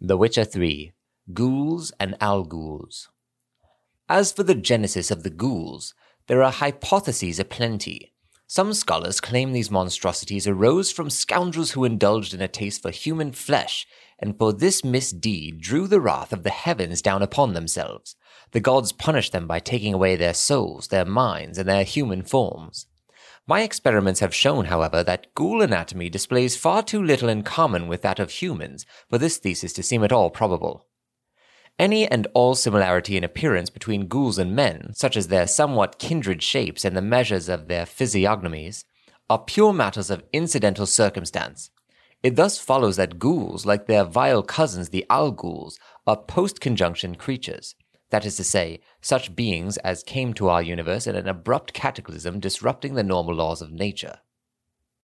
The Witcher 3 Ghouls and Alghouls. As for the genesis of the ghouls, there are hypotheses aplenty. Some scholars claim these monstrosities arose from scoundrels who indulged in a taste for human flesh, and for this misdeed drew the wrath of the heavens down upon themselves. The gods punished them by taking away their souls, their minds, and their human forms. My experiments have shown, however, that ghoul anatomy displays far too little in common with that of humans for this thesis to seem at all probable. Any and all similarity in appearance between ghouls and men, such as their somewhat kindred shapes and the measures of their physiognomies, are pure matters of incidental circumstance. It thus follows that ghouls, like their vile cousins the alghouls, are post conjunction creatures. That is to say, such beings as came to our universe in an abrupt cataclysm disrupting the normal laws of nature.